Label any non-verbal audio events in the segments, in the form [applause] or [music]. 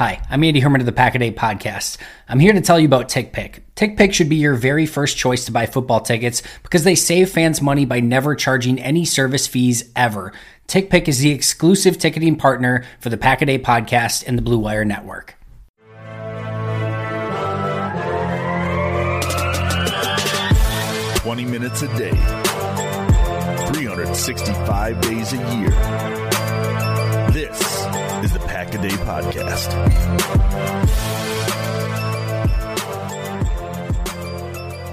Hi, I'm Andy Herman of the Pack a Day podcast. I'm here to tell you about TickPick. TickPick should be your very first choice to buy football tickets because they save fans money by never charging any service fees ever. TickPick is the exclusive ticketing partner for the Pack a Day podcast and the Blue Wire Network. Twenty minutes a day, 365 days a year. Pack a Day Podcast.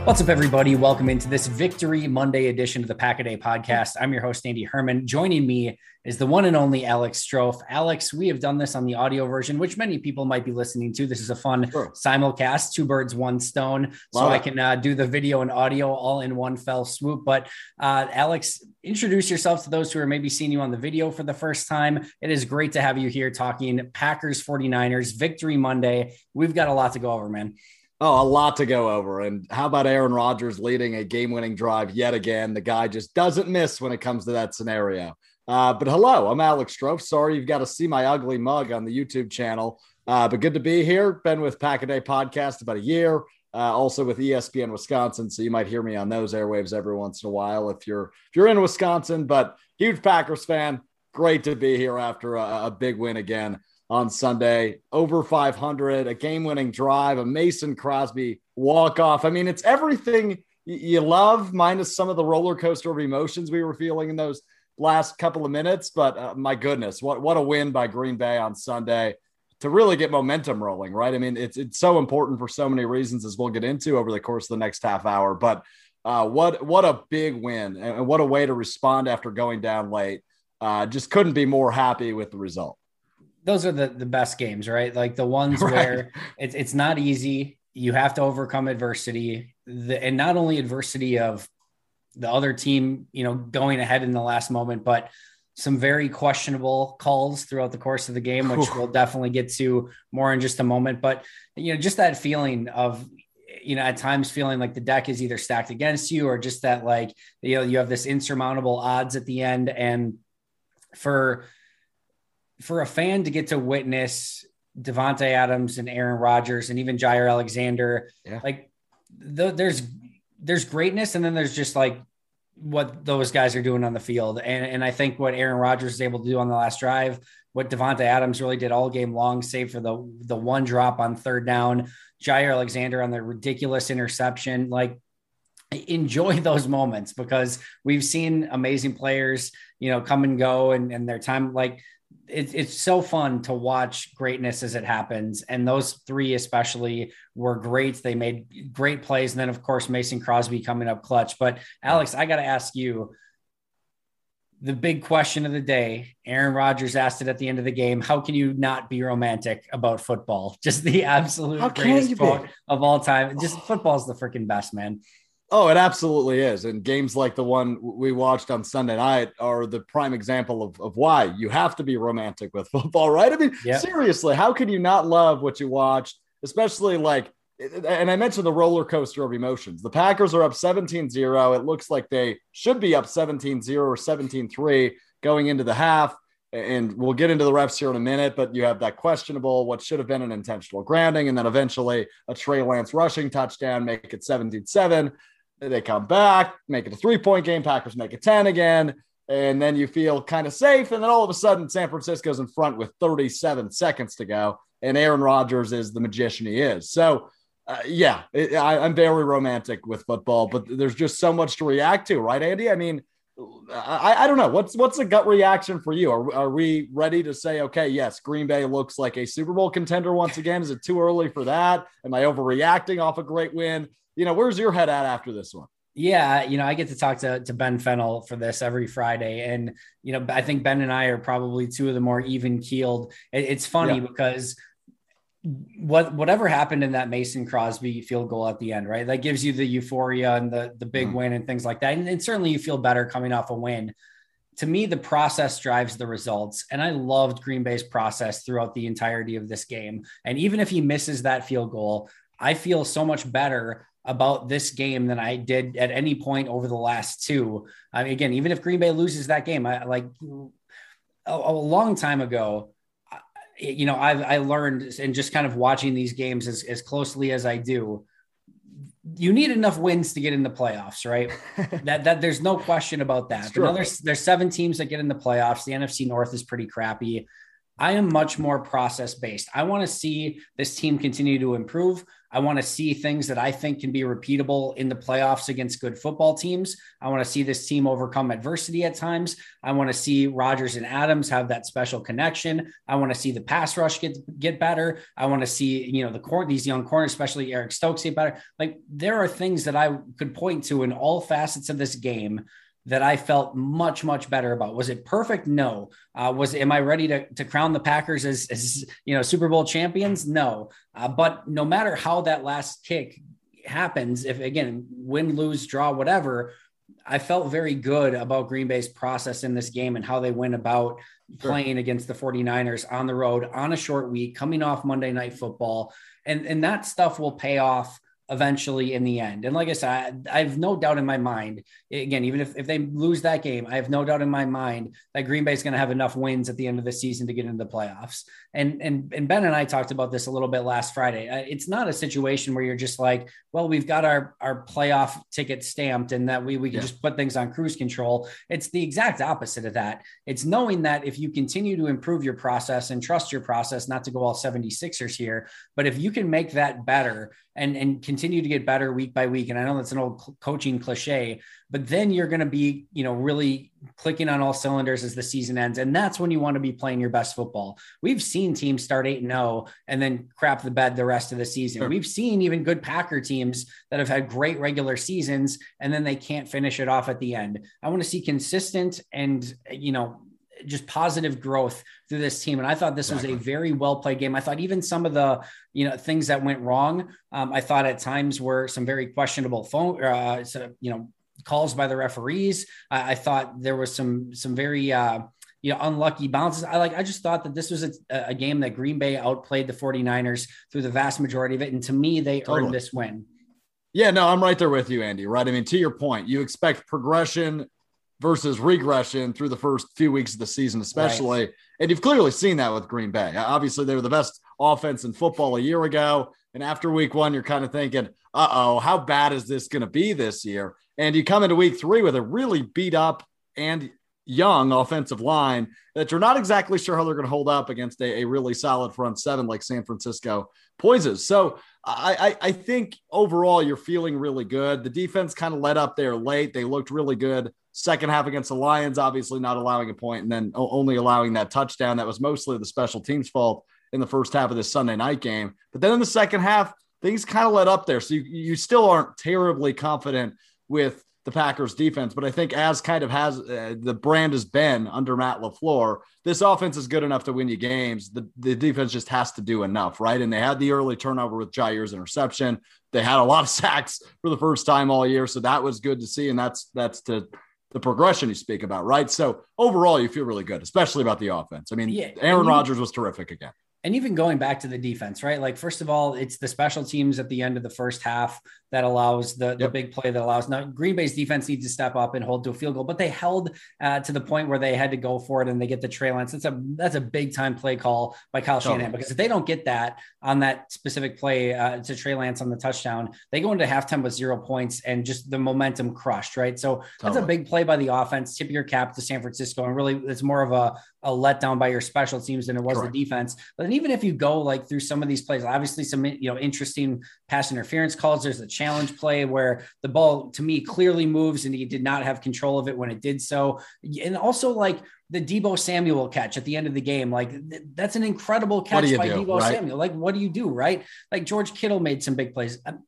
What's up, everybody? Welcome into this Victory Monday edition of the Pack a Day podcast. I'm your host, Andy Herman. Joining me is the one and only Alex Strofe. Alex, we have done this on the audio version, which many people might be listening to. This is a fun sure. simulcast, two birds, one stone. Love so it. I can uh, do the video and audio all in one fell swoop. But uh, Alex, introduce yourself to those who are maybe seeing you on the video for the first time. It is great to have you here talking Packers 49ers, Victory Monday. We've got a lot to go over, man. Oh, a lot to go over. And how about Aaron Rodgers leading a game winning drive yet again? The guy just doesn't miss when it comes to that scenario. Uh, but hello, I'm Alex Strofe. Sorry you've got to see my ugly mug on the YouTube channel. Uh, but good to be here. Been with Pack a Day podcast about a year. Uh, also with ESPN Wisconsin, so you might hear me on those airwaves every once in a while if you're if you're in Wisconsin. But huge Packers fan. Great to be here after a, a big win again on Sunday. Over 500, a game winning drive, a Mason Crosby walk off. I mean, it's everything you love, minus some of the roller coaster of emotions we were feeling in those last couple of minutes. But uh, my goodness, what, what a win by Green Bay on Sunday to really get momentum rolling, right? I mean, it's, it's so important for so many reasons, as we'll get into over the course of the next half hour. But uh, what what a big win and what a way to respond after going down late. Uh, just couldn't be more happy with the result those are the the best games, right? Like the ones [laughs] right. where it's it's not easy. You have to overcome adversity, the, and not only adversity of the other team, you know, going ahead in the last moment, but some very questionable calls throughout the course of the game, which we'll definitely get to more in just a moment. But you know, just that feeling of you know, at times feeling like the deck is either stacked against you or just that like, you know, you have this insurmountable odds at the end. And for for a fan to get to witness Davante Adams and Aaron Rodgers and even Jaire Alexander, yeah. like the, there's there's greatness and then there's just like what those guys are doing on the field. And, and I think what Aaron Rodgers is able to do on the last drive, what Davante Adams really did all game long, save for the the one drop on third down, Jaire Alexander on the ridiculous interception, like enjoy [laughs] those moments because we've seen amazing players, you know, come and go and, and their time like it, it's so fun to watch greatness as it happens. And those three, especially, were great. They made great plays. And then, of course, Mason Crosby coming up clutch. But, Alex, I got to ask you the big question of the day. Aaron Rodgers asked it at the end of the game. How can you not be romantic about football? [laughs] Just the absolute greatest sport of all time. Just football's the freaking best, man. Oh, it absolutely is. And games like the one we watched on Sunday night are the prime example of, of why you have to be romantic with [laughs] football, right? I mean, yep. seriously, how can you not love what you watched, especially like, and I mentioned the roller coaster of emotions. The Packers are up 17 0. It looks like they should be up 17 0 or 17 3 going into the half. And we'll get into the refs here in a minute, but you have that questionable, what should have been an intentional grounding, and then eventually a Trey Lance rushing touchdown, make it 17 7 they come back, make it a three point game. Packers make it 10 again. And then you feel kind of safe. And then all of a sudden, San Francisco's in front with 37 seconds to go. and Aaron Rodgers is the magician he is. So, uh, yeah, it, I, I'm very romantic with football, but there's just so much to react to, right, Andy? I mean, I, I don't know. What's what's a gut reaction for you? Are, are we ready to say, okay, yes, Green Bay looks like a Super Bowl contender once again? Is it too early for that? Am I overreacting off a great win? You know, where's your head at after this one? Yeah, you know, I get to talk to, to Ben Fennell for this every Friday. And, you know, I think Ben and I are probably two of the more even keeled. It, it's funny yeah. because what whatever happened in that Mason Crosby field goal at the end, right? That gives you the euphoria and the the big mm. win and things like that. And, and certainly you feel better coming off a win. To me, the process drives the results. And I loved Green Bay's process throughout the entirety of this game. And even if he misses that field goal, I feel so much better about this game than I did at any point over the last two. I mean, again, even if Green Bay loses that game, I like a, a long time ago, you know, I've I learned and just kind of watching these games as, as closely as I do, you need enough wins to get in the playoffs, right? [laughs] that that there's no question about that. there's there's seven teams that get in the playoffs. The NFC North is pretty crappy. I am much more process based. I want to see this team continue to improve. I want to see things that I think can be repeatable in the playoffs against good football teams. I want to see this team overcome adversity at times. I want to see Rodgers and Adams have that special connection. I want to see the pass rush get get better. I want to see you know the court these young corners, especially Eric Stokes, get better. Like there are things that I could point to in all facets of this game that I felt much, much better about. Was it perfect? No. Uh, was am I ready to, to crown the Packers as, as you know Super Bowl champions? No. Uh, but no matter how that last kick happens, if again win, lose, draw, whatever, I felt very good about Green Bay's process in this game and how they went about sure. playing against the 49ers on the road on a short week, coming off Monday Night Football, and and that stuff will pay off eventually in the end. And like I said, I have no doubt in my mind, again, even if, if they lose that game, I have no doubt in my mind that Green Bay is going to have enough wins at the end of the season to get into the playoffs. And, and, and Ben and I talked about this a little bit last Friday. It's not a situation where you're just like, well, we've got our, our playoff ticket stamped and that we, we can yeah. just put things on cruise control. It's the exact opposite of that. It's knowing that if you continue to improve your process and trust your process, not to go all 76ers here, but if you can make that better and, and continue to get better week by week. And I know that's an old coaching cliche, but then you're going to be, you know, really clicking on all cylinders as the season ends. And that's when you want to be playing your best football. We've seen teams start 8 and 0 and then crap the bed the rest of the season. Sure. We've seen even good Packer teams that have had great regular seasons and then they can't finish it off at the end. I want to see consistent and, you know, just positive growth through this team. And I thought this exactly. was a very well played game. I thought even some of the you know things that went wrong, um, I thought at times were some very questionable phone, uh, so, you know, calls by the referees. I, I thought there was some some very uh, you know unlucky bounces. I like I just thought that this was a, a, game that Green Bay outplayed the 49ers through the vast majority of it. And to me, they totally. earned this win. Yeah, no, I'm right there with you, Andy. Right. I mean, to your point, you expect progression versus regression through the first few weeks of the season, especially. Right. And you've clearly seen that with Green Bay. Obviously, they were the best offense in football a year ago. And after week one, you're kind of thinking, uh oh, how bad is this going to be this year? And you come into week three with a really beat up and young offensive line that you're not exactly sure how they're going to hold up against a, a really solid front seven like San Francisco poises. So I, I, I think overall you're feeling really good. The defense kind of let up there late. They looked really good Second half against the Lions, obviously not allowing a point and then only allowing that touchdown. That was mostly the special teams' fault in the first half of this Sunday night game. But then in the second half, things kind of let up there. So you, you still aren't terribly confident with the Packers defense. But I think as kind of has uh, the brand has been under Matt LaFleur, this offense is good enough to win you games. The, the defense just has to do enough, right? And they had the early turnover with Jaire's interception. They had a lot of [laughs] sacks for the first time all year. So that was good to see. And that's, that's to the progression you speak about, right? So overall, you feel really good, especially about the offense. I mean, yeah, Aaron Rodgers was terrific again and even going back to the defense, right? Like, first of all, it's the special teams at the end of the first half that allows the, yep. the big play that allows now Green Bay's defense needs to step up and hold to a field goal, but they held uh, to the point where they had to go for it and they get the Trey Lance. That's a that's a big time play call by Kyle totally. Shanahan because if they don't get that on that specific play uh, to Trey Lance on the touchdown, they go into halftime with zero points and just the momentum crushed, right? So totally. that's a big play by the offense. Tip your cap to San Francisco, and really it's more of a a letdown by your special teams than it was Correct. the defense. But even if you go like through some of these plays, obviously some you know interesting pass interference calls. There's a challenge play where the ball to me clearly moves and he did not have control of it when it did so. And also like the Deebo Samuel catch at the end of the game. Like th- that's an incredible catch by do, Deebo right? Samuel. Like what do you do, right? Like George Kittle made some big plays. Um,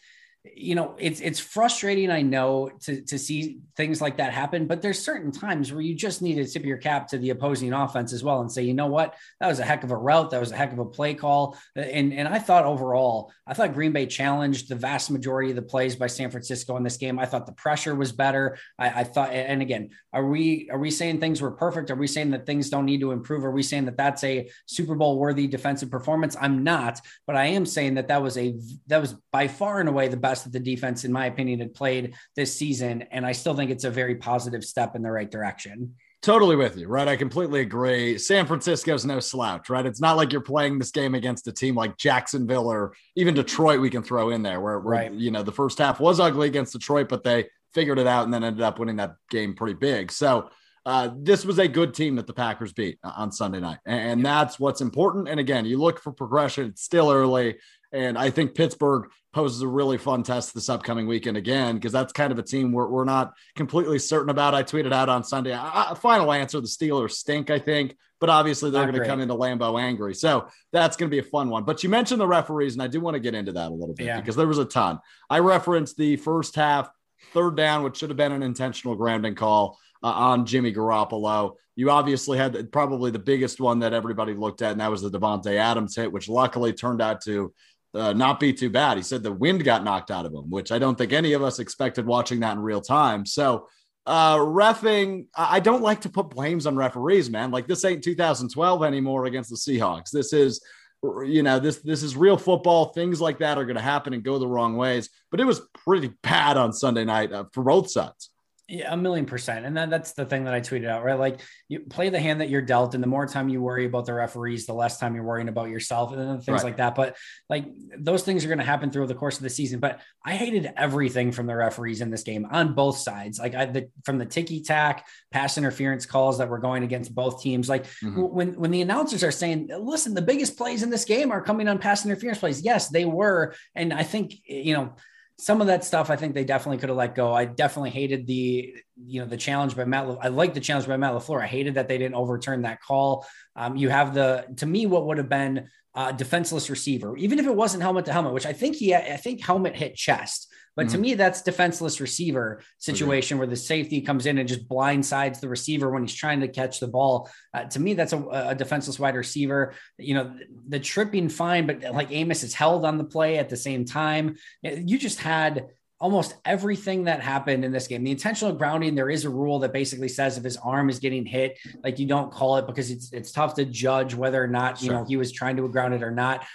you know, it's it's frustrating. I know to to see things like that happen, but there's certain times where you just need to tip your cap to the opposing offense as well and say, you know what, that was a heck of a route, that was a heck of a play call, uh, and and I thought overall, I thought Green Bay challenged the vast majority of the plays by San Francisco in this game. I thought the pressure was better. I, I thought, and again, are we are we saying things were perfect? Are we saying that things don't need to improve? Are we saying that that's a Super Bowl worthy defensive performance? I'm not, but I am saying that that was a that was by far and away the best that the defense, in my opinion, had played this season, and I still think it's a very positive step in the right direction. Totally with you, right? I completely agree. San Francisco's no slouch, right? It's not like you're playing this game against a team like Jacksonville or even Detroit. We can throw in there where, where Right. you know the first half was ugly against Detroit, but they figured it out and then ended up winning that game pretty big. So uh, this was a good team that the Packers beat uh, on Sunday night, and, and that's what's important. And again, you look for progression. It's still early, and I think Pittsburgh poses a really fun test this upcoming weekend again because that's kind of a team we're, we're not completely certain about. I tweeted out on Sunday. I, final answer: the Steelers stink, I think, but obviously they're going to come into Lambeau angry, so that's going to be a fun one. But you mentioned the referees, and I do want to get into that a little bit Yeah. because there was a ton. I referenced the first half third down, which should have been an intentional grounding call uh, on Jimmy Garoppolo. You obviously had probably the biggest one that everybody looked at, and that was the Davante Adams hit, which luckily turned out to uh, not be too bad. He said the wind got knocked out of him, which I don't think any of us expected watching that in real time. So, uh, refing, I don't like to put blames on referees, man. Like this ain't 2012 anymore against the Seahawks. This is, you know, this this is real football. Things like that are going to happen and go the wrong ways. But it was pretty [laughs] bad on Sunday night uh, for both sides. Yeah, a million percent. And that, that's the thing that I tweeted out, right? Like you play the hand that you're dealt, and the more time you worry about the referees, the less time you're worrying about yourself and things Right. like that. But like those things are going to happen through the course of the season. But I hated everything from the referees in this game on both sides. Like I the from the ticky tack pass interference calls that were going against both teams. Like Mhm. when when the announcers are saying, listen, the biggest plays in this game are coming on pass interference plays. Yes, they were. And I think, you know, some of that stuff I think they definitely could have let go. I definitely hated the you know the challenge by Matt. Le- I like the challenge by Matt LaFleur. I hated that they didn't overturn that call. Um, you have the to me what would have been uh, defenseless receiver, even if it wasn't helmet to helmet, which I think he I think helmet hit chest. But to Mhm. me, that's defenseless receiver situation where the safety comes in and just blindsides the receiver when he's trying to catch the ball. Uh, to me, that's a, a defenseless wide receiver. You know, the tripping fine, but like Amos is held on the play at the same time. You just had almost everything that happened in this game. The intentional grounding, there is a rule that basically says if his arm is getting hit, like you don't call it because it's it's tough to judge whether or not you Sure. know he was trying to ground it or not.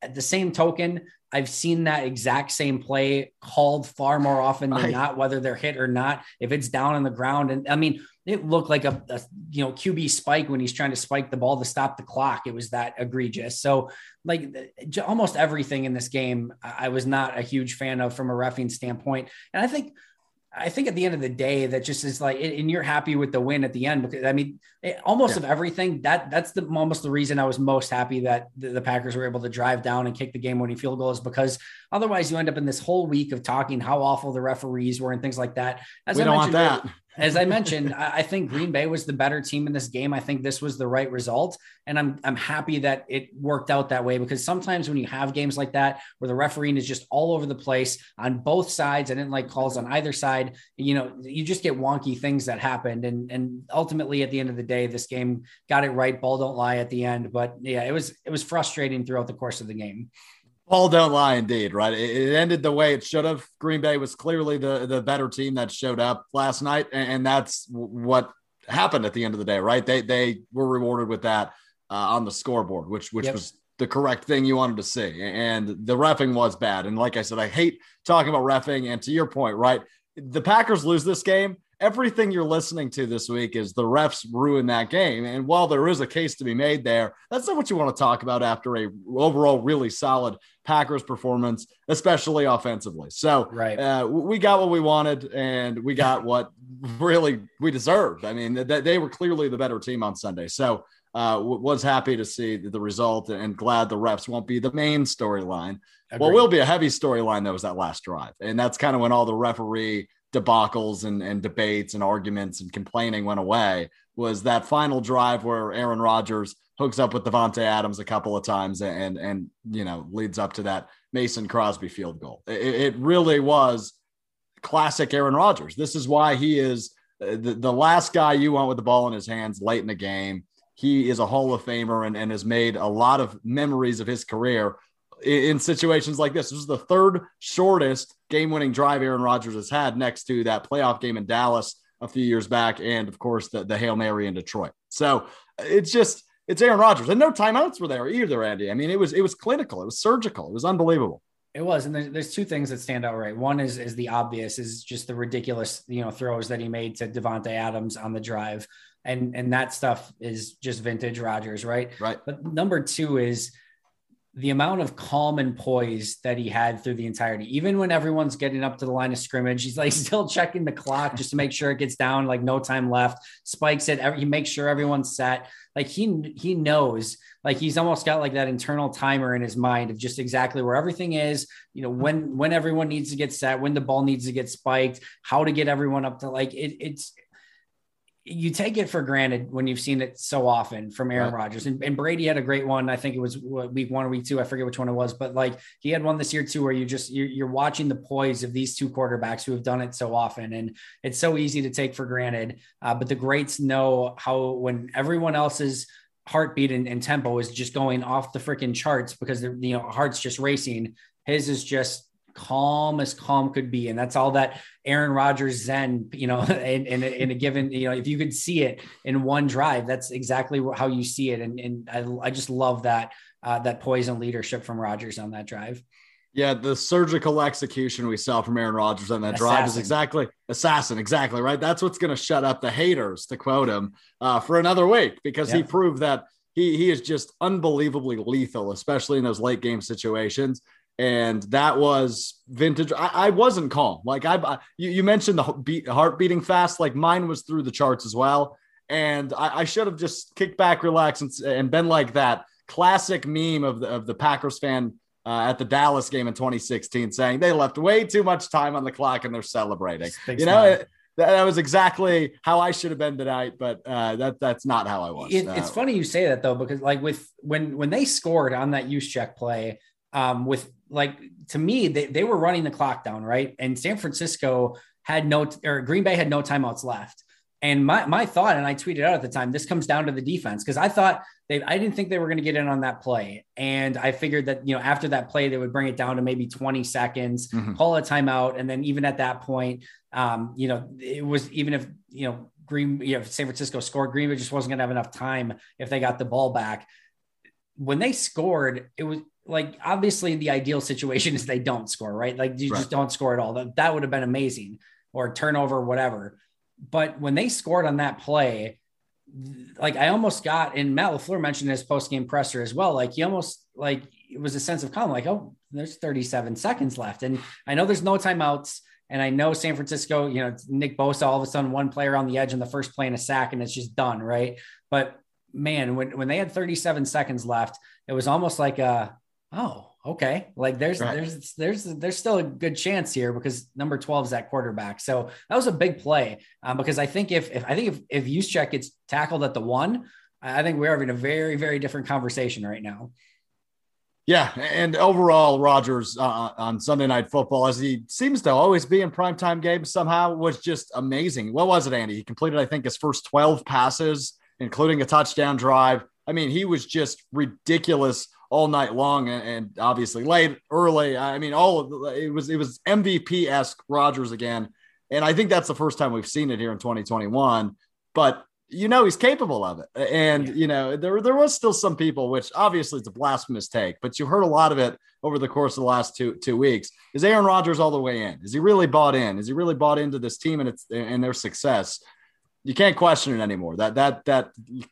At the same token, I've seen that exact same play called far more often than not, whether they're hit or not. If it's down on the ground, and I mean, it looked like a, a you know QB spike when he's trying to spike the ball to stop the clock. It was that egregious. So like almost everything in this game, I I was not a huge fan of from a refing standpoint, and I think. I think at the end of the day, that just is like, and you're happy with the win at the end because I mean, it, almost Yeah. of everything. That that's the almost the reason I was most happy that the, the Packers were able to drive down and kick the game-winning field goal is because otherwise you end up in this whole week of talking how awful the referees were and things like that. As we I don't want that. As I [laughs] mentioned, I think Green Bay was the better team in this game. I think this was the right result, and I'm I'm happy that it worked out that way because sometimes when you have games like that where the refereeing is just all over the place on both sides, I didn't like calls on either side. You know, you just get wonky things that happened, and and ultimately at the end of the day, this game got it right. Ball don't lie at the end, but yeah, it was it was frustrating throughout the course of the game. Paul don't lie, indeed. Right, it, it ended the way it should have. Green Bay was clearly the the better team that showed up last night, and, and that's what happened at the end of the day. Right, they they were rewarded with that uh, on the scoreboard, which which Yep. was the correct thing you wanted to see. And the refing was bad. And like I said, I hate talking about refing. And to your point, right, the Packers lose this game. Everything you're listening to this week is the refs ruin that game. And while there is a case to be made there, that's not what you want to talk about after a overall really solid Packers performance, especially offensively. So Right. uh, we got what we wanted, and we got [laughs] what really we deserved. I mean, that they were clearly the better team on Sunday. So uh, was happy to see the result and glad the refs won't be the main storyline. What will be a heavy storyline, though, is that last drive. And that's kind of when all the referee debacles and, and debates and arguments and complaining went away was that final drive where Aaron Rodgers hooks up with Davante Adams a couple of times and and you know leads up to that Mason Crosby field goal. It, it really was classic Aaron Rodgers. This is why he is uh, the, the last guy you want with the ball in his hands late in the game. He is a Hall of Famer and, and has made a lot of memories of his career in, in situations like this. This is the third shortest game winning drive Aaron Rodgers has had next to that playoff game in Dallas a few years back. And of course, the, the Hail Mary in Detroit. So it's just, it's Aaron Rodgers and no timeouts were there either, Andy. I mean, it was, it was clinical. It was surgical. It was unbelievable. It was, and there's, there's two things that stand out. Right, one is is the obvious is just the ridiculous you know throws that he made to Davante Adams on the drive, and and that stuff is just vintage Rodgers, right? Right. But number two is the amount of calm and poise that he had through the entirety, even when everyone's getting up to the line of scrimmage, he's like [laughs] still checking the clock just to make sure it gets down, like no time left. Spikes it. He makes sure everyone's set. Like he he knows, like he's almost got like that internal timer in his mind of just exactly where everything is. You know when when everyone needs to get set, when the ball needs to get spiked, how to get everyone up to like it, it's you take it for granted when you've seen it so often from Aaron right. Rodgers. And, and, Brady had a great one. I think it was week one or week two. I forget which one it was, but like he had one this year too, where you just you're, you're, watching the poise of these two quarterbacks who have done it so often, and it's so easy to take for granted. Uh, but the greats know how when everyone else's heartbeat and, and tempo is just going off the freaking charts because the you know heart's just racing. His is just calm as calm could be. And that's all that Aaron Rodgers Zen, you know, [laughs] in, in, a, in a given, you know, if you could see it in one drive, that's exactly how you see it. And, and I, I just love that, uh, that poison leadership from Rodgers on that drive. Yeah, the surgical execution we saw from Aaron Rodgers on that assassin. drive is exactly assassin, exactly right. That's what's going to shut up the haters, to quote him, uh, for another week because yeah. he proved that he he is just unbelievably lethal, especially in those late game situations and that was vintage. I, I wasn't calm. Like I, you, you, mentioned the beat, heart beating fast. Like mine was through the charts as well. And I, I should have just kicked back, relaxed, and, and, been like that classic meme of the of the Packers fan uh, at the Dallas game in 2016, saying they left way too much time on the clock and they're celebrating. you know. It, that, that, was exactly how I should have been tonight, but uh, that that's not how I was. It, it's funny you say that though, because like with when when they scored on that Juszczyk play, um, with like to me, they, they were running the clock down, right? And San Francisco had no or Green Bay had no timeouts left. And my my thought, and I tweeted out at the time, this comes down to the defense because I thought they I didn't think they were going to get in on that play. And I figured that you know after that play, they would bring it down to maybe 20 seconds, mm-hmm. call a timeout, and then even at that point, um, you know, it was even if you know Green, you know, San Francisco scored, Green Bay just wasn't going to have enough time if they got the ball back. When they scored, it was like obviously the ideal situation is they don't score, right? Like you right. just don't score at all. That, that would have been amazing or turnover, whatever. But when they scored on that play, like I almost got, and Matt LaFleur mentioned his post game presser as well. Like he almost like it was a sense of calm, like, oh, there's 37 seconds left. And I know there's no timeouts. And I know San Francisco, you know, Nick Bosa, all of a sudden one player on the edge in the first play in a sack, and it's just done, right? But man, when, when they had 37 seconds left, it was almost like a oh, okay. Like there's right. there's there's there's still a good chance here because number 12 is that quarterback. So that was a big play um, because I think if, if I think if if Juszczyk gets tackled at the one, I think we're having a very very different conversation right now. Yeah, and overall, Rodgers uh, on Sunday Night Football, as he seems to always be in primetime games, somehow was just amazing. What was it, Andy? He completed, I think, his first 12 passes, including a touchdown drive. I mean, he was just ridiculous all night long and, and obviously late early. I mean, all of the, it was it was MVP esque Rodgers again, and I think that's the first time we've seen it here in 2021. But you know he's capable of it, and yeah. you know there there was still some people, which obviously it's a blasphemous take, but you heard a lot of it over the course of the last two two weeks. Is Aaron Rodgers all the way in? Is he really bought in? Is he really bought into this team and its and their success? You can't question it anymore. That that that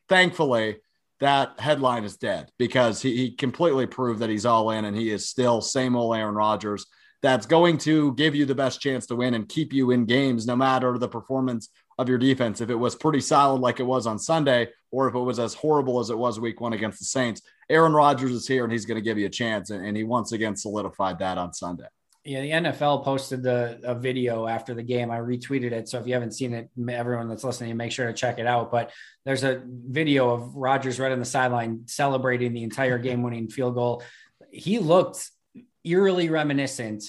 thankfully that headline is dead because he, he completely proved that he's all in and he is still same old Aaron Rodgers that's going to give you the best chance to win and keep you in games no matter the performance of your defense. If it was pretty solid like it was on Sunday, or if it was as horrible as it was week one against the Saints. Aaron Rodgers is here and he's going to give you a chance. And, and he once again solidified that on Sunday. Yeah, the NFL posted the a video after the game. I retweeted it, so if you haven't seen it, everyone that's listening, make sure to check it out. But there's a video of Rodgers right on the sideline celebrating the entire [laughs] game-winning field goal. He looked eerily reminiscent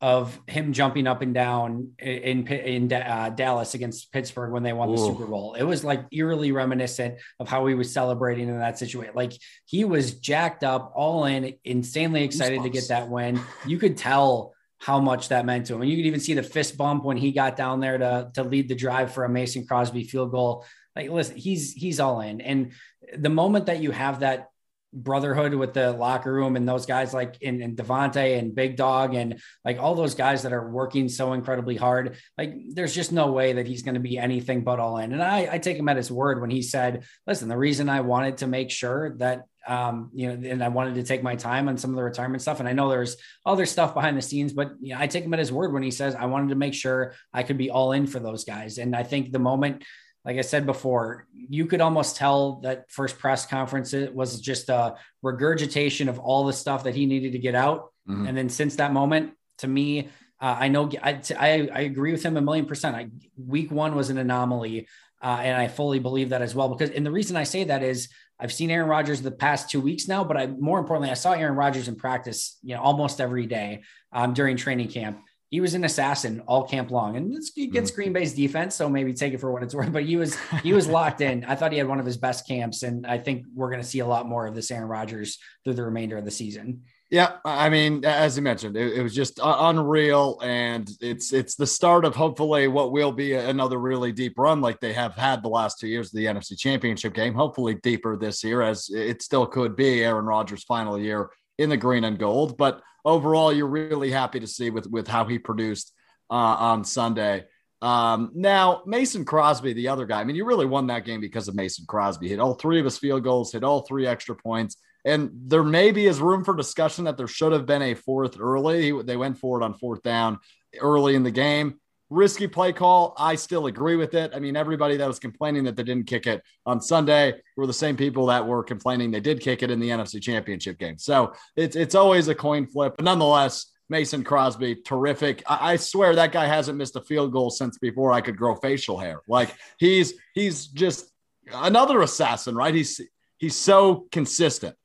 of him jumping up and down in in uh, Dallas against Pittsburgh when they won the Super Bowl. It was like eerily reminiscent of how he was celebrating in that situation. Like he was jacked up, all in, insanely excited Goosebumps. to get that win. You could tell how much that meant to him. And you could even see the fist bump when he got down there to, to lead the drive for a Mason Crosby field goal. Like, listen, he's he's all in. And the moment that you have that brotherhood with the locker room and those guys like in, in Davante and Big Dog and like all those guys that are working so incredibly hard. Like there's just no way that he's going to be anything but all in. And I, I take him at his word when he said, listen, the reason I wanted to make sure that um, you know, and I wanted to take my time on some of the retirement stuff. And I know there's other stuff behind the scenes, but you know, I take him at his word when he says I wanted to make sure I could be all in for those guys. And I think the moment like I said before, you could almost tell that first press conference it was just a regurgitation of all the stuff that he needed to get out. Mm-hmm. And then since that moment, to me, uh, I know I, I, I agree with him a million percent. I, week one was an anomaly, uh, and I fully believe that as well. Because and the reason I say that is I've seen Aaron Rodgers the past two weeks now, but I more importantly, I saw Aaron Rodgers in practice, you know, almost every day um, during training camp he was an assassin all camp long and it's against mm-hmm. Green Bay's defense. So maybe take it for what it's [laughs] worth, but he was, he was locked in. I thought he had one of his best camps. And I think we're going to see a lot more of this Aaron Rodgers through the remainder of the season. Yeah, I mean, as you mentioned, it, it, was just unreal, and it's it's the start of hopefully what will be another really deep run, like they have had the last two years of the NFC Championship game. Hopefully, deeper this year, as it still could be Aaron Rodgers' final year in the green and gold. But overall, you're really happy to see with with how he produced uh, on Sunday. Um, now, Mason Crosby, the other guy, I mean, you really won that game because of Mason Crosby. Hit all three of his field goals, hit all three extra points. And there maybe is room for discussion that there should have been a fourth early. They went for it on fourth down early in the game risky play call. I still agree with it. I mean, everybody that was complaining that they didn't kick it on Sunday were the same people that were complaining they did kick it in the NFC Championship game. So it's it's always a coin flip. But nonetheless, Mason Crosby, terrific. I, I swear that guy hasn't missed a field goal since before I could grow facial hair. Like he's he's just another assassin, right? He's he's so consistent.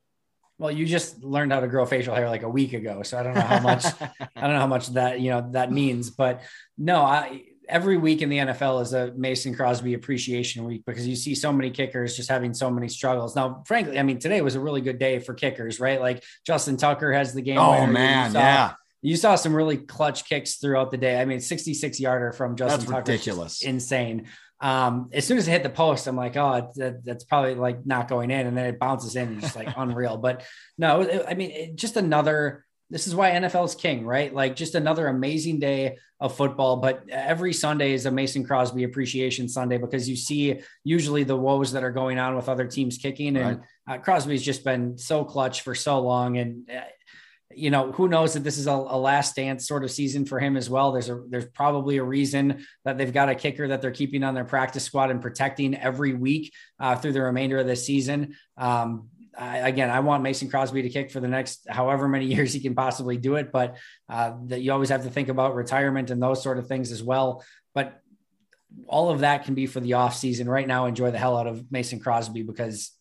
Well, you just learned how to grow facial hair like a week ago, so I don't know how much I don't know how much that you know that means, but no, I every week in the NFL is a Mason Crosby appreciation week because you see so many kickers just having so many struggles. Now, frankly, I mean today was a really good day for kickers, right? Like Justin Tucker has the game. Oh man, saw, yeah. You saw some really clutch kicks throughout the day. I mean, 66 yarder from Justin That's Tucker. Ridiculous. Insane um, as soon as it hit the post, I'm like, oh, that, that's probably like not going in, and then it bounces in, and just like [laughs] unreal. But no, it, I mean, it, just another. This is why NFL is king, right? Like just another amazing day of football. But every Sunday is a Mason Crosby Appreciation Sunday because you see usually the woes that are going on with other teams kicking, and uh, Crosby's just been so clutch for so long, and uh, you know, who knows that this is a, a, last dance sort of season for him as well. There's a there's probably a reason that they've got a kicker that they're keeping on their practice squad and protecting every week uh, through the remainder of the season. Um, I, again, I want Mason Crosby to kick for the next however many [laughs] years he can possibly do it, but uh, that you always have to think about retirement and those sort of things as well. But all of that can be for the off season. Right now, enjoy the hell out of Mason Crosby because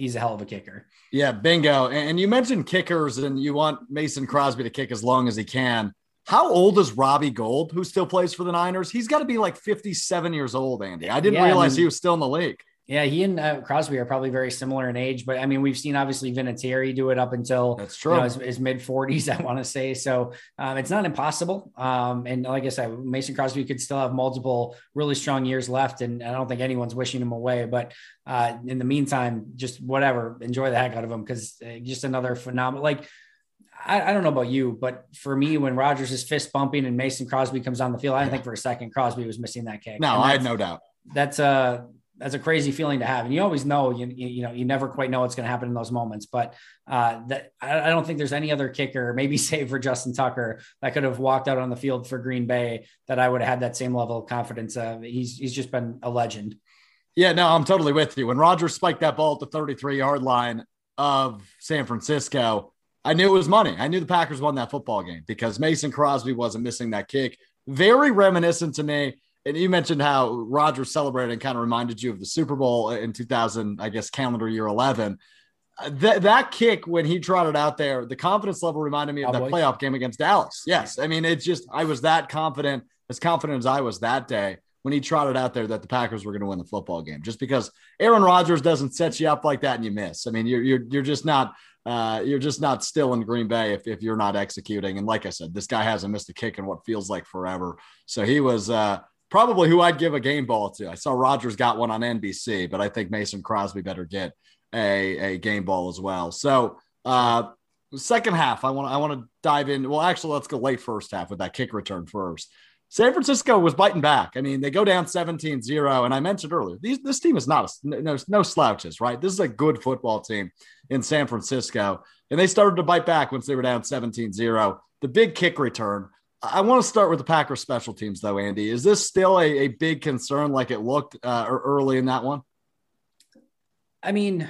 he's a hell of a kicker. Yeah, bingo. And you mentioned kickers, and you want Mason Crosby to kick as long as he can. How old is Robbie Gould, who still plays for the Niners? He's got to be like 57 years old, Andy. I didn't yeah, realize I mean, he was still in the league. Yeah, he and uh, Crosby are probably very similar in age, but I mean, we've seen obviously Vinatieri do it up until that's true you know, his, his mid 40s, [laughs] I want to say. So um, it's not impossible. Um, and like I said, Mason Crosby could still have multiple really strong years left, and I don't think anyone's wishing him away. But uh, in the meantime, just whatever, enjoy the heck out of him because uh, just another phenomenal. Like I, I, don't know about you, but for me, when Rodgers is fist bumping and Mason Crosby comes on the field, I don't think for a second Crosby was missing that kick. No, I had no doubt. That's uh that's a crazy feeling to have. And you always know, you, you know, you never quite know what's going to happen in those moments. But uh, that I, I, don't think there's any other kicker, maybe [laughs] save for Justin Tucker, that could have walked out on the field for Green Bay that I would have had that same level of confidence. Uh, he's he's just been a legend. Yeah, no, I'm totally with you. When Rodgers spiked that ball at the 33 yard line of San Francisco, I knew it was money. I knew the Packers won that football game because Mason Crosby wasn't missing that kick. Very reminiscent to me. And you mentioned how Rodgers celebrated and kind of reminded you of the Super Bowl in 2000, I guess, calendar year 11. That, that kick when he trotted out there, the confidence level reminded me of that playoff game against Dallas. Yes. I mean, it's just, I was that confident, as confident as I was that day when he trotted out there that the Packers were going to win the football game, just because Aaron Rodgers doesn't set you up like that and you miss. I mean, you're, you're, you're just not, uh, you're just not still in Green Bay if, if you're not executing. And like I said, this guy hasn't missed a kick in what feels like forever. So he was uh, probably who I'd give a game ball to. I saw Rodgers got one on NBC, but I think Mason Crosby better get a, a game ball as well. So, uh, second half, I want I want to dive in. Well, actually, let's go late first half with that kick return first. San Francisco was biting back. I mean, they go down 17 0. And I mentioned earlier, these, this team is not a, no, no slouches, right? This is a good football team in San Francisco. And they started to bite back once they were down 17 0. The big kick return. I want to start with the Packers special teams, though, Andy. Is this still a, a big concern like it looked uh, early in that one? I mean,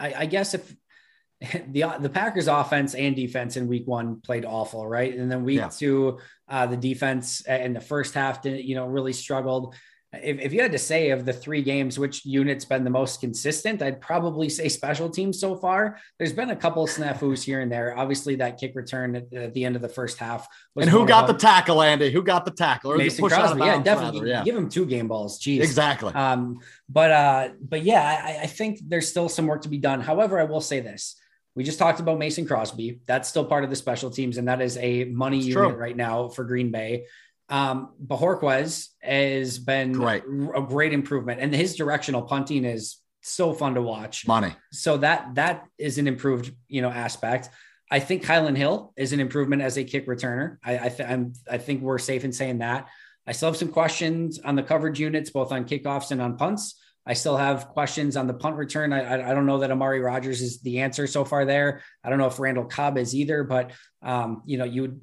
I, I guess if [laughs] the the Packers offense and defense in week one played awful, right? And then week yeah. two, uh, the defense in the first half didn't, you know, really struggled. If, if you had to say of the three games, which unit's been the most consistent, I'd probably say special teams so far. There's been a couple of snafus here and there. Obviously, that kick return at, at the end of the first half. and who got the tackle, Andy? Who got the tackle? Or Mason Crosby. Yeah, definitely. Rather, yeah. Give him two game balls. Jeez. Exactly. Um, but uh, but yeah, I, I think there's still some work to be done. However, I will say this we just talked about Mason Crosby. That's still part of the special teams, and that is a money it's unit true. right now for Green Bay. Um, Bojorquez has been great. a great improvement, and his directional punting is so fun to watch. Money. So that that is an improved, you know, aspect. I think Kylin Hill is an improvement as a kick returner. I I, th- I'm, I think we're safe in saying that. I still have some questions on the coverage units, both on kickoffs and on punts. I still have questions on the punt return. I, I, don't know that Amari Rodgers is the answer so far there. I don't know if Randall Cobb is either, but um, you know, you would,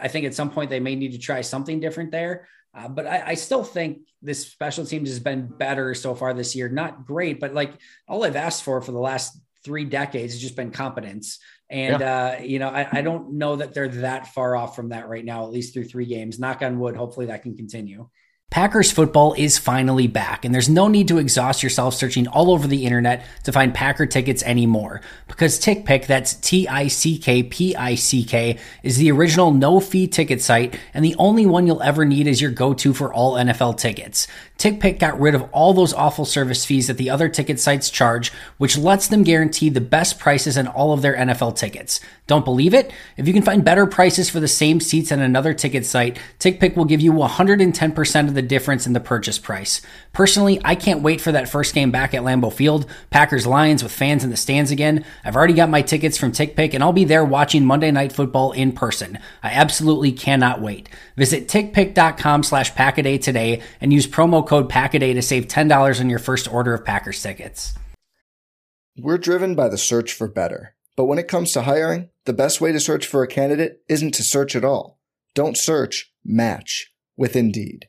I think at some point they may need to try something different there. Uh, but I, I, still think this special teams has been better so far this year. Not great, but like all I've asked for for the last three decades has just been competence. And yeah. uh, you know, I, I don't know that they're that far off from that right now, at least through three games. Knock on wood. Hopefully that can continue. Packers football is finally back, and there's no need to exhaust yourself searching all over the internet to find Packer tickets anymore. Because TickPick, that's T I C K P I C K, is the original no fee ticket site and the only one you'll ever need is your go to for all NFL tickets. TickPick got rid of all those awful service fees that the other ticket sites charge, which lets them guarantee the best prices on all of their NFL tickets. Don't believe it? If you can find better prices for the same seats on another ticket site, TickPick will give you 110% of the difference in the purchase price. Personally, I can't wait for that first game back at Lambeau Field, Packers Lions with fans in the stands again. I've already got my tickets from TickPick and I'll be there watching Monday Night Football in person. I absolutely cannot wait. Visit tickpick.com slash packaday today and use promo code Packaday to save $10 on your first order of Packers tickets. We're driven by the search for better. But when it comes to hiring, the best way to search for a candidate isn't to search at all. Don't search, match with Indeed.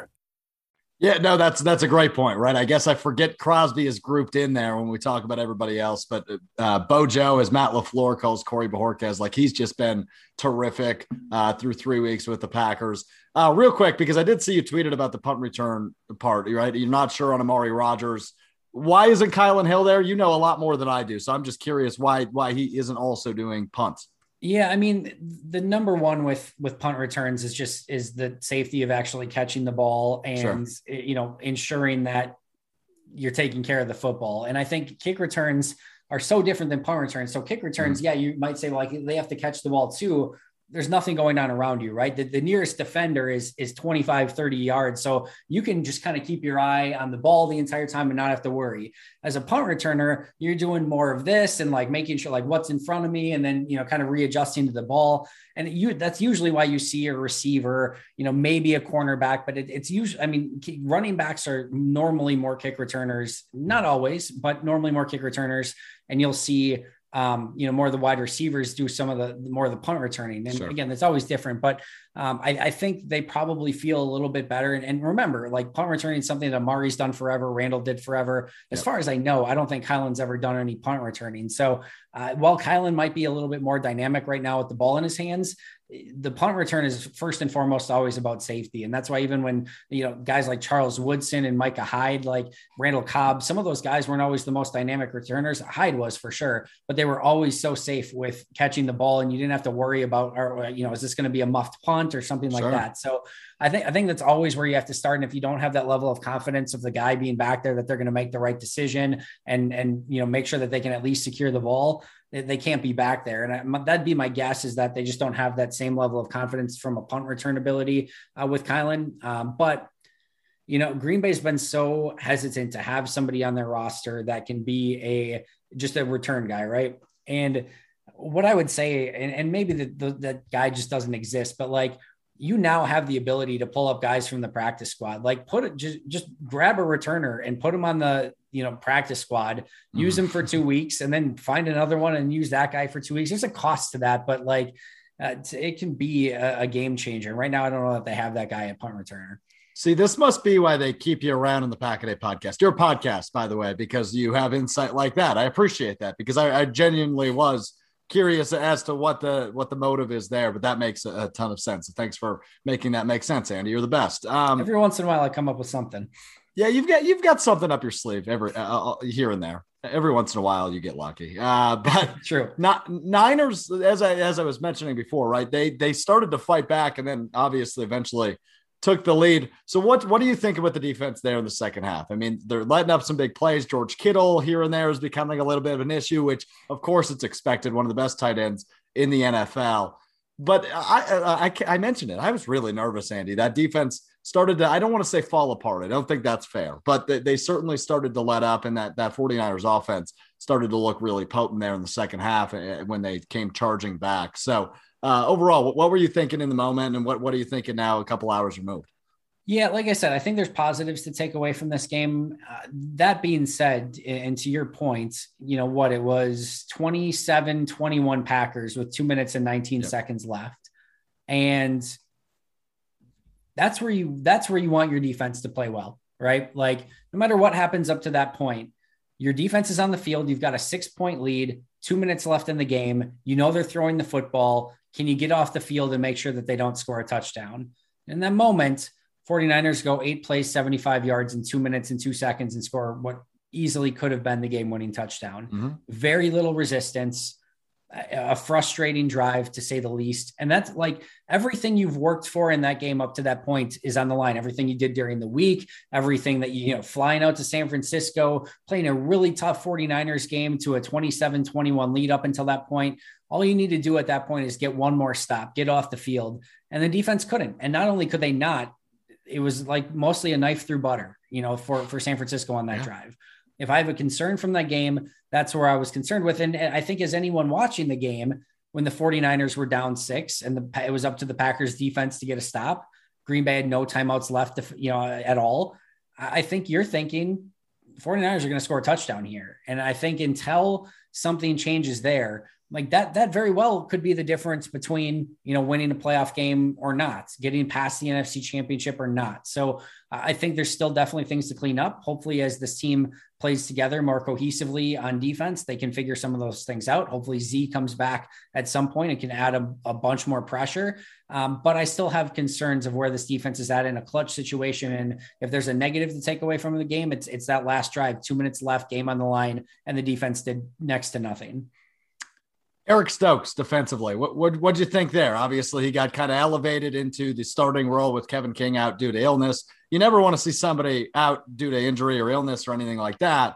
Yeah, no, that's that's a great point, right? I guess I forget Crosby is grouped in there when we talk about everybody else, but uh, Bojo, as Matt LaFleur calls Corey Bojorquez, like he's just been terrific uh, through three weeks with the Packers. Uh, real quick, because I did see you tweeted about the punt return part, right? You're not sure on Amari Rodgers. Why isn't Kylin Hill there? You know a lot more than I do, so I'm just curious why why he isn't also doing punts. Yeah, I mean, the number one with with punt returns is just is the safety of actually catching the ball and sure. you know ensuring that you're taking care of the football. And I think kick returns are so different than punt returns. So kick returns, mm-hmm. yeah, you might say like they have to catch the ball too, there's nothing going on around you, right? The, the, nearest defender is is 25, 30 yards. So you can just kind of keep your eye on the ball the entire time and not have to worry. As a punt returner, you're doing more of this and like making sure like what's in front of me and then, you know, kind of readjusting to the ball. And you that's usually why you see a receiver, you know, maybe a cornerback, but it, it's usually, I mean, running backs are normally more kick returners, not always, but normally more kick returners. And you'll see um, you know, more of the wide receivers do some of the more of the punt returning. And sure. again, that's always different, but um, I, I, think they probably feel a little bit better. And, and, remember, like punt returning is something that Amari's done forever, Randall did forever. As yep. far as I know, I don't think Kylin's ever done any punt returning. So uh, while Kylan might be a little bit more dynamic right now with the ball in his hands, the punt return is first and foremost always about safety. And that's why even when, you know, guys like Charles Woodson and Micah Hyde, like Randall Cobb, some of those guys weren't always the most dynamic returners. Hyde was for sure, but they were always so safe with catching the ball and you didn't have to worry about, or, you know, is this going to be a muffed punt or something like sure. that? So I think, I think that's always where you have to start. And if you don't have that level of confidence of the guy being back there, that they're going to make the right decision and, and, you know, make sure that they can at least secure the ball, they, can't be back there. And I, that'd be my guess is that they just don't have that same level of confidence from a punt return ability uh, with Kylin. Um, but you know, Green Bay's been so hesitant to have somebody on their roster that can be a just a return guy, right? And what I would say, and, and maybe that guy just doesn't exist, but like you now have the ability to pull up guys from the practice squad. Like put it just just grab a returner and put them on the you know practice squad, use mm. them for two weeks, and then find another one and use that guy for two weeks. There's a cost to that, but like uh, it can be a, a, game changer. Right now, I don't know that they have that guy at punt returner. See, this must be why they keep you around in the Pack-A-Day podcast. Your podcast, by the way, because you have insight like that. I appreciate that because I, I genuinely was curious as to what the what the motive is there, but that makes a, a, ton of sense. Thanks for making that make sense, Andy. You're the best. Um, every once in a while, I come up with something. Yeah, you've got you've got something up your sleeve every uh, uh here and there. Every once in a while, you get lucky. Uh, [laughs] but true. Not Niners, as I as I was mentioning before, right? They they started to fight back, and then obviously eventually took the lead. So what what do you think about the defense there in the second half? I mean, they're letting up some big plays. George Kittle here and there is becoming a little bit of an issue, which of course it's expected. One of the best tight ends in the NFL. But I, I, I, mentioned it. I was really nervous, Andy. That defense started to, I don't want to say fall apart. I don't think that's fair, but they, they certainly started to let up, and that, that 49ers offense started to look really potent there in the second half eh, when they came charging back. So, uh, overall, what, what, were you thinking in the moment, and what what are you thinking now? A couple hours removed. Yeah, like I said, I think there's positives to take away from this game. Uh, that being said, and to your point, you know what it was 27 21 Packers with two minutes and 19 yep. seconds left. And that's where you that's where you want your defense to play well, right? Like no matter what happens up to that point, Your defense is on the field. You've got a six point lead, two minutes left in the game. You know they're throwing the football. Can you get off the field and make sure that they don't score a touchdown? In that moment, 49ers go eight plays, 75 yards in two minutes and two seconds and score what easily could have been the game winning touchdown. Mm-hmm. Very little resistance, a frustrating drive to say the least. And that's like everything you've worked for in that game up to that point is on the line. Everything you did during the week, everything that you, you know, flying out to San Francisco, playing a really tough 49ers game to a 27 21 lead up until that point. All you need to do at that point is get one more stop, get off the field. And the defense couldn't. And not only could they not, it was like mostly a knife through butter, you know, for, for San Francisco on that yeah. drive. If I have a concern from that game, that's where I was concerned with. And, I think as anyone watching the game, when the 49ers were down six and the, it was up to the Packers defense to get a stop, Green Bay had no timeouts left, to, you know, at all. I think you're thinking 49ers are going to score a touchdown here. And I think until something changes there, like that that very well could be the difference between you know winning a playoff game or not getting past the nfc championship or not. So i think there's still definitely things to clean up. Hopefully as this team plays together more cohesively on defense they can figure some of those things out. Hopefully z comes back at some point and can add a, a bunch more pressure. Um, but i still have concerns of where this defense is at in a clutch situation. And if there's a negative to take away from the game it's it's that last drive two minutes left game on the line and the defense did next to nothing Eric Stokes defensively, what what what'd you think there? Obviously, he got kind of elevated into the starting role with Kevin King out due to illness. You never want to see somebody out due to injury or illness or anything like that.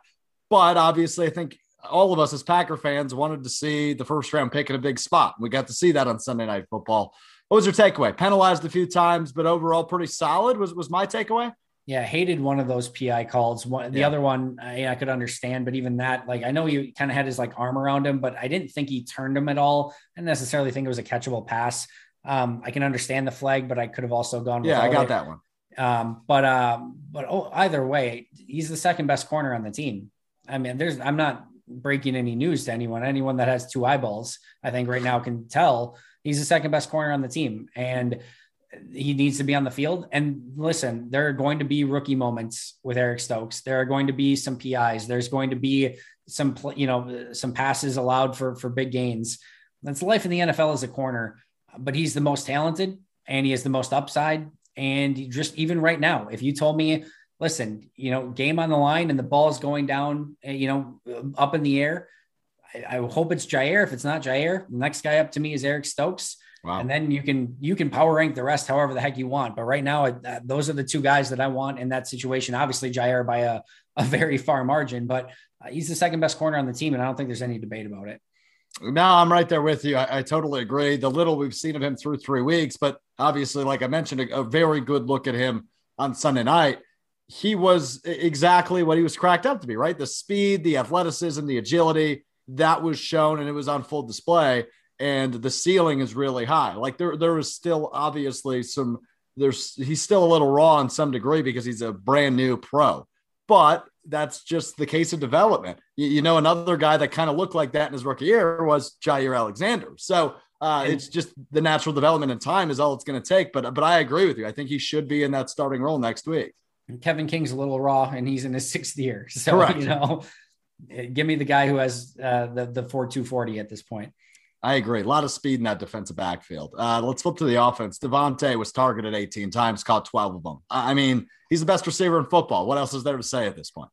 But obviously, I think all of us as Packer fans wanted to see the first round pick in a big spot. We got to see that on Sunday Night Football. What was your takeaway? Penalized a few times, but overall pretty solid. Was was my takeaway? Yeah, hated one of those PI calls. One, the yeah. other one, I, I, could understand, but even that, like, I know he kind of had his like arm around him, but I didn't think he turned him at all. I didn't necessarily think it was a catchable pass. Um, I can understand the flag, but I could have also gone. Yeah, I got it. that one. Um, but um, but oh, either way, he's the second best corner on the team. I mean, there's I'm not breaking any news to anyone. Anyone that has two eyeballs, I think right now can tell he's the second best corner on the team, and he needs to be on the field. And listen, there are going to be rookie moments with Eric Stokes. There are going to be some PIs. There's going to be some, you know, some passes allowed for for big gains. That's life in the NFL as a corner. But he's the most talented and he has the most upside. And just even right now, if you told me, listen, you know, game on the line and the ball is going down, eh, you know, up in the air. I, I hope it's Jaire. If it's not Jaire, the next guy up to me is Eric Stokes. Wow. And then you can you can power rank the rest however the heck you want. But right now, uh, those are the two guys that I want in that situation. Obviously, Jaire by a, a very far margin, but uh, he's the second best corner on the team, and I don't think there's any debate about it. No, I'm right there with you. I, I, totally agree. The little we've seen of him through three weeks, but obviously, like I mentioned, a, a very good look at him on Sunday night. He was exactly what he was cracked up to be, right? The speed, the athleticism, the agility that was shown, and it was on full display and the ceiling is really high. Like there, there is still obviously some. There's he's still a little raw in some degree because he's a brand new pro, but that's just the case of development. You, you know, another guy that kind of looked like that in his rookie year was Jaire Alexander. So uh, it's just the natural development and time is all it's going to take. But but I agree with you. I think he should be in that starting role next week. Kevin King's a little raw, and he's in his sixth year. [laughs] So Correct. you know, [laughs] give me the guy who has uh, the the four two forty at this point. I agree. A lot of speed in that defensive backfield. Uh, let's flip to the offense. Davante was targeted 18 times, caught 12 of them. I mean, he's the best receiver in football. What else is there to say at this point?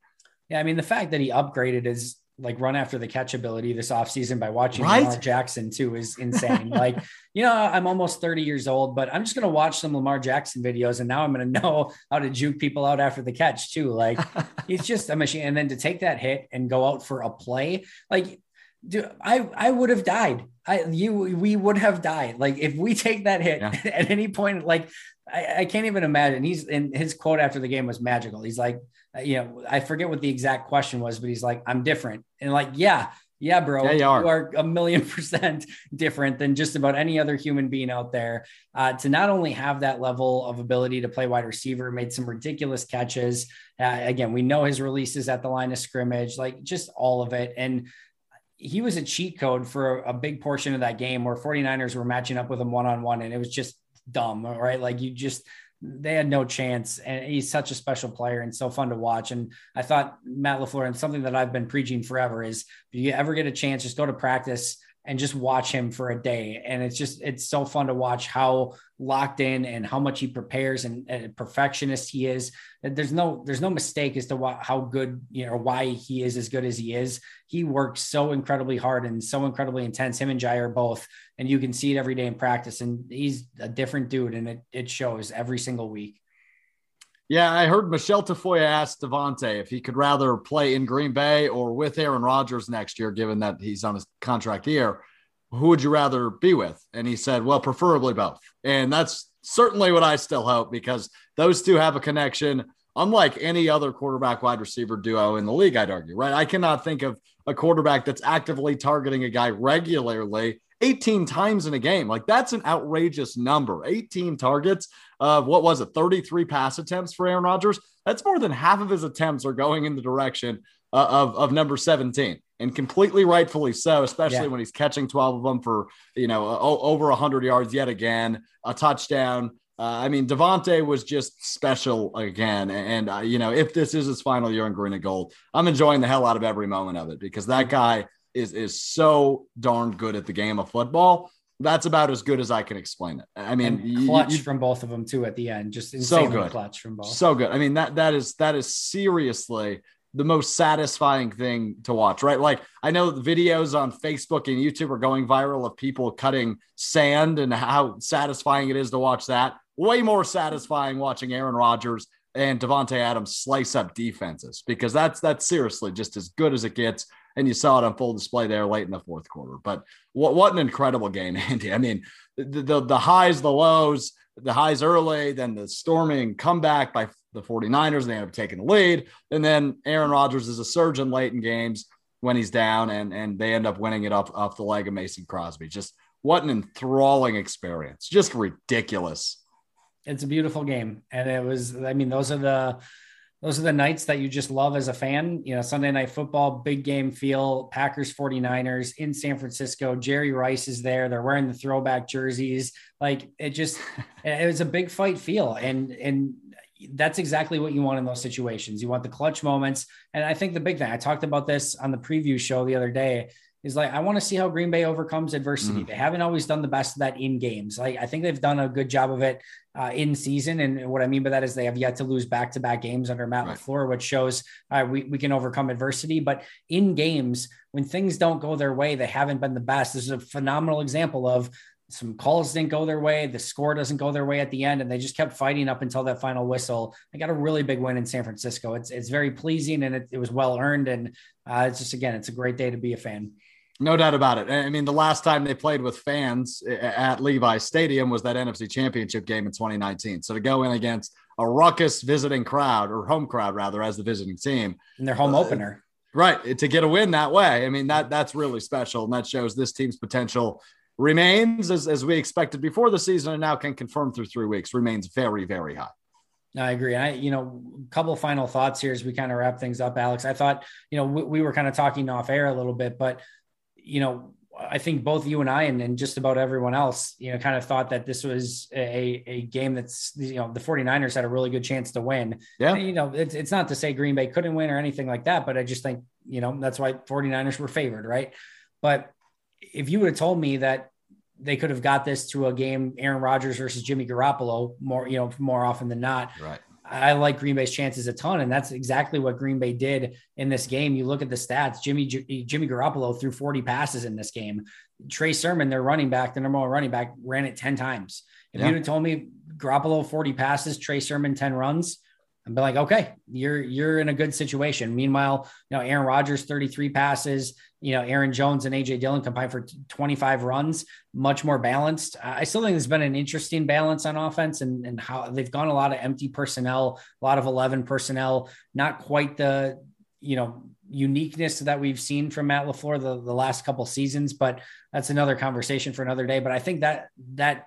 Yeah, I mean, the fact that he upgraded his like run after the catch ability this offseason by watching right? Lamar Jackson too is insane. [laughs] like, you know, I'm almost 30 years old, but I'm just going to watch some Lamar Jackson videos and now I'm going [laughs] to know how to juke people out after the catch too. Like, [laughs] he's just a machine. And then to take that hit and go out for a play, like dude, I I would have died. I you we would have died. Like if we take that hit yeah. [laughs] at any point, like I, I, can't even imagine. He's in his quote after the game was magical. He's like, uh, you know, I forget what the exact question was, but he's like, I'm different. And like, yeah, yeah, bro, yeah, you, are. you, are. a million [laughs] percent different than just about any other human being out there. Uh, to not only have that level of ability to play wide receiver, made some ridiculous catches. Uh, again, we know his releases at the line of scrimmage, like just all of it. And he was a cheat code for a, big portion of that game where 49ers were matching up with him one on one and it was just dumb, right? Like you just they had no chance. And he's such a special player and so fun to watch. And I thought Matt LaFleur, and something that I've been preaching forever is if you ever get a chance, just go to practice and just watch him for a day. And it's just, it's so fun to watch how locked in and how much he prepares and, and perfectionist he is. There's no, there's no mistake as to what, how good, you know, why he is as good as he is. He works so incredibly hard and so incredibly intense. Him and Jai are both, and you can see it every day in practice. And he's a different dude, and it, it shows every single week. Yeah, I heard Michelle Tafoya ask Davante if he could rather play in Green Bay or with Aaron Rodgers next year, given that he's on his contract year. Who would you rather be with? And he said, well, preferably both. And that's certainly what I still hope because those two have a connection, unlike any other quarterback wide receiver duo in the league, I'd argue, right? I cannot think of a quarterback that's actively targeting a guy regularly 18 times in a game. Like that's an outrageous number. 18 targets of what was it, 33 pass attempts for Aaron Rodgers. That's more than half of his attempts are going in the direction uh, of, of number 17 and completely rightfully so, especially yeah. when he's catching 12 of them for, you know, uh, over 100 yards yet again, a touchdown. Uh, I mean, Davante was just special again. And, uh, you know, if this is his final year in green and gold, I'm enjoying the hell out of every moment of it because that guy is, is so darn good at the game of football that's about as good as I can explain it. I mean, and clutch you, you, from both of them too at the end, just so good. Clutch from both, so good. I mean that that is that is seriously the most satisfying thing to watch, right? Like I know the videos on Facebook and YouTube are going viral of people cutting sand and how satisfying it is to watch that. Way more satisfying watching Aaron Rodgers and Davante Adams slice up defenses because that's that's seriously just as good as it gets and you saw it on full display there late in the fourth quarter. But what what an incredible game, [laughs] Andy! I mean, the the, the highs, the lows, the highs early, then the storming comeback by the 49ers. They end up taking the lead, and then Aaron Rodgers is a surgeon late in games when he's down, and and they end up winning it off off the leg of Mason Crosby. Just what an enthralling experience! Just ridiculous. It's a beautiful game, and it was. I mean, those are the those are the nights that you just love as a fan. You know, Sunday night football, big game feel, Packers 49ers in San Francisco. Jerry Rice is there. They're wearing the throwback jerseys. Like it just [laughs] it was a big fight feel. And and that's exactly what you want in those situations. You want the clutch moments. And I think the big thing, I talked about this on the preview show the other day, is like I want to see how Green Bay overcomes adversity. Mm. They haven't always done the best of that in games. Like I think they've done a good job of it uh, in season, and what I mean by that is they have yet to lose back to back games under Matt right. LaFleur, which shows uh, we we can overcome adversity. But in games, when things don't go their way, they haven't been the best. This is a phenomenal example of some calls didn't go their way. The score doesn't go their way at the end, and they just kept fighting up until that final whistle. They got a really big win in San Francisco. It's it's very pleasing and it, it was well earned. And uh, it's just again, it's a great day to be a fan. No doubt about it. I mean, the last time they played with fans at Levi Stadium was that NFC Championship game in 2019. So to go in against a ruckus visiting crowd or home crowd rather as the visiting team in their home uh, opener. Right, to get a win that way. I mean, that that's really special and that shows this team's potential remains as, as we expected before the season and now can confirm through 3 weeks remains very very high. I agree. I, you know, a couple final thoughts here as we kind of wrap things up, Alex. I thought, you know, we, we were kind of talking off air a little bit, but you know, I think both you and I and, and just about everyone else, you know, kind of thought that this was a, a game that's, you know, the 49ers had a really good chance to win. Yeah. And, you know, it's, it's not to say Green Bay couldn't win or anything like that, but I just think, you know, that's why 49ers were favored. Right. But if you would have told me that they could have got this to a game, Aaron Rodgers versus Jimmy Garoppolo more, you know, more often than not, right. I like Green Bay's chances a ton, and that's exactly what Green Bay did in this game. You look at the stats: Jimmy Jimmy Garoppolo threw 40 passes in this game. Trey Sermon, their running back, the number one running back, ran it 10 times. If yeah. you'd have told me Garoppolo 40 passes, Trey Sermon 10 runs, I'd be like, okay, you're you're in a good situation. Meanwhile, you know, Aaron Rodgers 33 passes, you know, Aaron Jones and AJ Dillon combined for 25 runs, much more balanced. I still think there's been an interesting balance on offense and, and how they've gone a lot of empty personnel, a lot of 11 personnel, not quite the, you know, uniqueness that we've seen from Matt LaFleur the, the last couple seasons, but that's another conversation for another day. But I think that that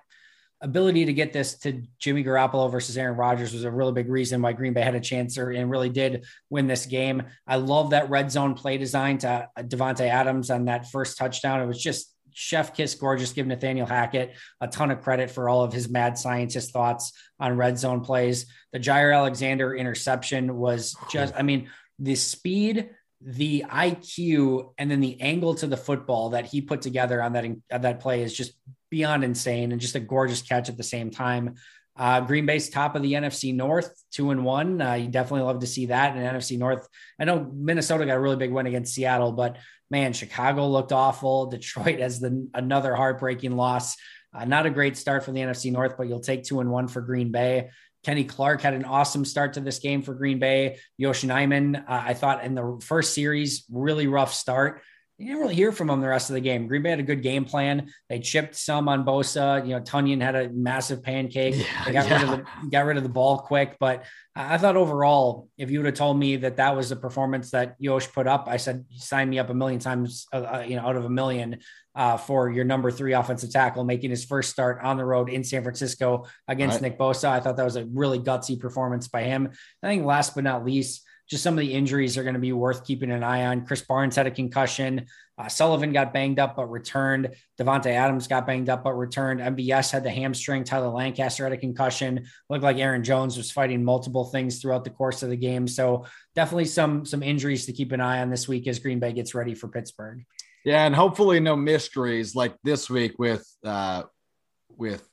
ability to get this to Jimmy Garoppolo versus Aaron Rodgers was a really big reason why Green Bay had a chance or, and really did win this game. I love that red zone play design to uh, Davante Adams on that first touchdown. It was just chef kiss gorgeous. Give Nathaniel Hackett a ton of credit for all of his mad scientist thoughts on red zone plays. The Jaire Alexander interception was just, I mean, the speed, the IQ, and then the angle to the football that he put together on that that play is just beyond insane and just a gorgeous catch at the same time. Uh, Green Bay's top of the NFC North, two and one. Uh, you definitely love to see that in NFC North. I know Minnesota got a really big win against Seattle, but man, Chicago looked awful. [laughs] Detroit has the another heartbreaking loss. Uh, not a great start for the NFC North, but you'll take two and one for Green Bay. Kenny Clark had an awesome start to this game for Green Bay. Yoshi Nijman, uh, I thought in the first series, really rough start you didn't really hear from them the rest of the game. Green Bay had a good game plan. They chipped some on Bosa. You know, Tonyan had a massive pancake. Yeah, they got yeah. rid of the got rid of the ball quick. But I thought overall, if you would have told me that that was the performance that Yosh put up, I said sign me up a million times. Uh, uh, you know, out of a million uh, for your number three offensive tackle, making his first start on the road in San Francisco against right. Nick Bosa. I thought that was a really gutsy performance by him. I think last but not least just some of the injuries are going to be worth keeping an eye on. Krys Barnes had a concussion. Uh, Sullivan got banged up but returned. Davante Adams got banged up but returned. MVS had the hamstring. Tyler Lancaster had a concussion. Looked like Aaron Jones was fighting multiple things throughout the course of the game. So definitely some some injuries to keep an eye on this week as Green Bay gets ready for Pittsburgh. Yeah, and hopefully no mysteries like this week with uh, with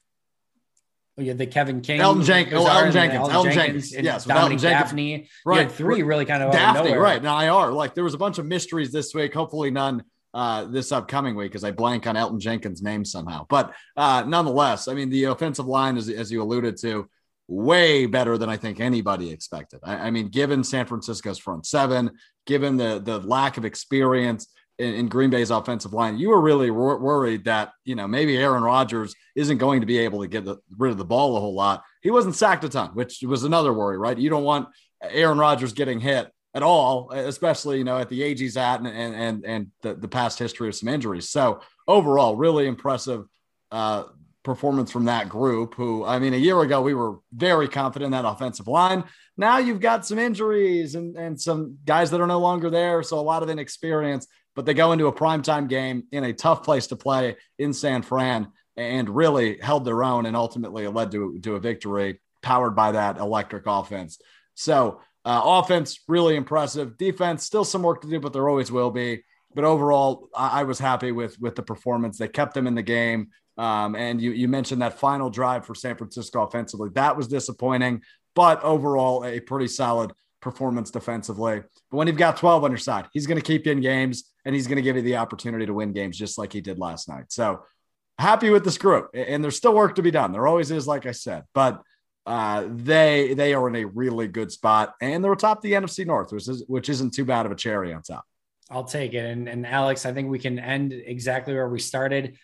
yeah, the Kevin King, Elgton Jenkins, oh, Elgton Jenkins, Elgton Jenkins, Jenkins yes, Dominique Dafney, right? three really kind of Dafney, right? Now IR, like there was a bunch of mysteries this week. Hopefully none uh, this upcoming week because I blank on Elton Jenkins' name somehow. But uh, nonetheless, I mean the offensive line, as, as you alluded to, way better than I think anybody expected. I, I mean, given San Francisco's front seven, given the the lack of experience in, in Green Bay's offensive line, you were really wor- worried that you know maybe Aaron Rodgers isn't going to be able to get the, rid of the ball a whole lot. He wasn't sacked a ton, which was another worry, right? You don't want Aaron Rodgers getting hit at all, especially you know at the age he's at and and and, and the, the past history of some injuries. So overall, really impressive uh, performance from that group. Who I mean, a year ago we were very confident in that offensive line. Now you've got some injuries and and some guys that are no longer there, so a lot of inexperience but they go into a primetime game in a tough place to play in San Fran and really held their own and ultimately led to, to a victory powered by that electric offense. So, uh, offense really impressive. Defense still some work to do, but there always will be. But overall, I, I was happy with with the performance. They kept them in the game. Um, and you you mentioned that final drive for San Francisco offensively. That was disappointing, but overall a pretty solid performance defensively. But when you've got 12 on your side, he's going to keep you in games and he's going to give you the opportunity to win games just like he did last night. So happy with this group. And there's still work to be done. There always is, like I said, but uh, they they are in a really good spot and they're atop the NFC North, which is which isn't too bad of a cherry on top. I'll take it. And, and Alex, I think we can end exactly where we started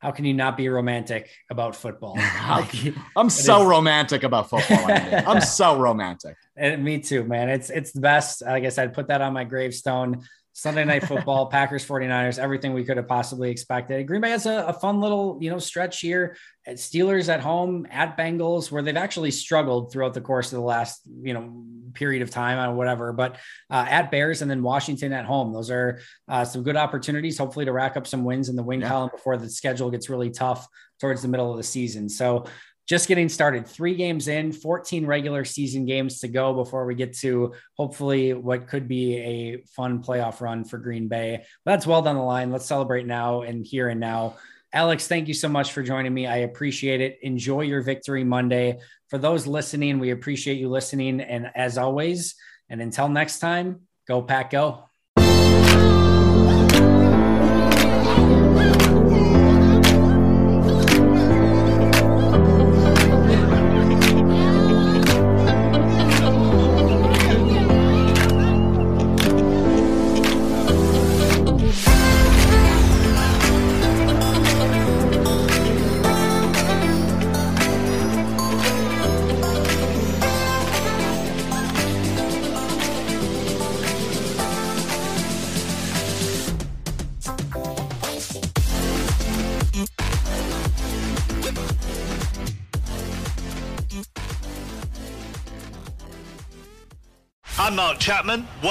how can you not be romantic about football? [laughs] I'm so is, romantic about football. [laughs] I'm so romantic. And me too, man. It's it's the best. Like I said, put that on my gravestone. Sunday night [laughs] football, Packers 49ers, everything we could have possibly expected. Green Bay has a, a, fun little, you know, stretch here. At Steelers at home, at Bengals, where they've actually struggled throughout the course of the last, you know, period of time or whatever. But uh, at Bears and then Washington at home, those are uh, some good opportunities, hopefully, to rack up some wins in the win yeah. column before the schedule gets really tough towards the middle of the season. So just getting started. Three games in, 14 regular season games to go before we get to hopefully what could be a fun playoff run for Green Bay. But that's well down the line. Let's celebrate now and here and now. Alex, thank you so much for joining me. I appreciate it. Enjoy your victory Monday. For those listening, we appreciate you listening. And as always, and until next time, go pack go.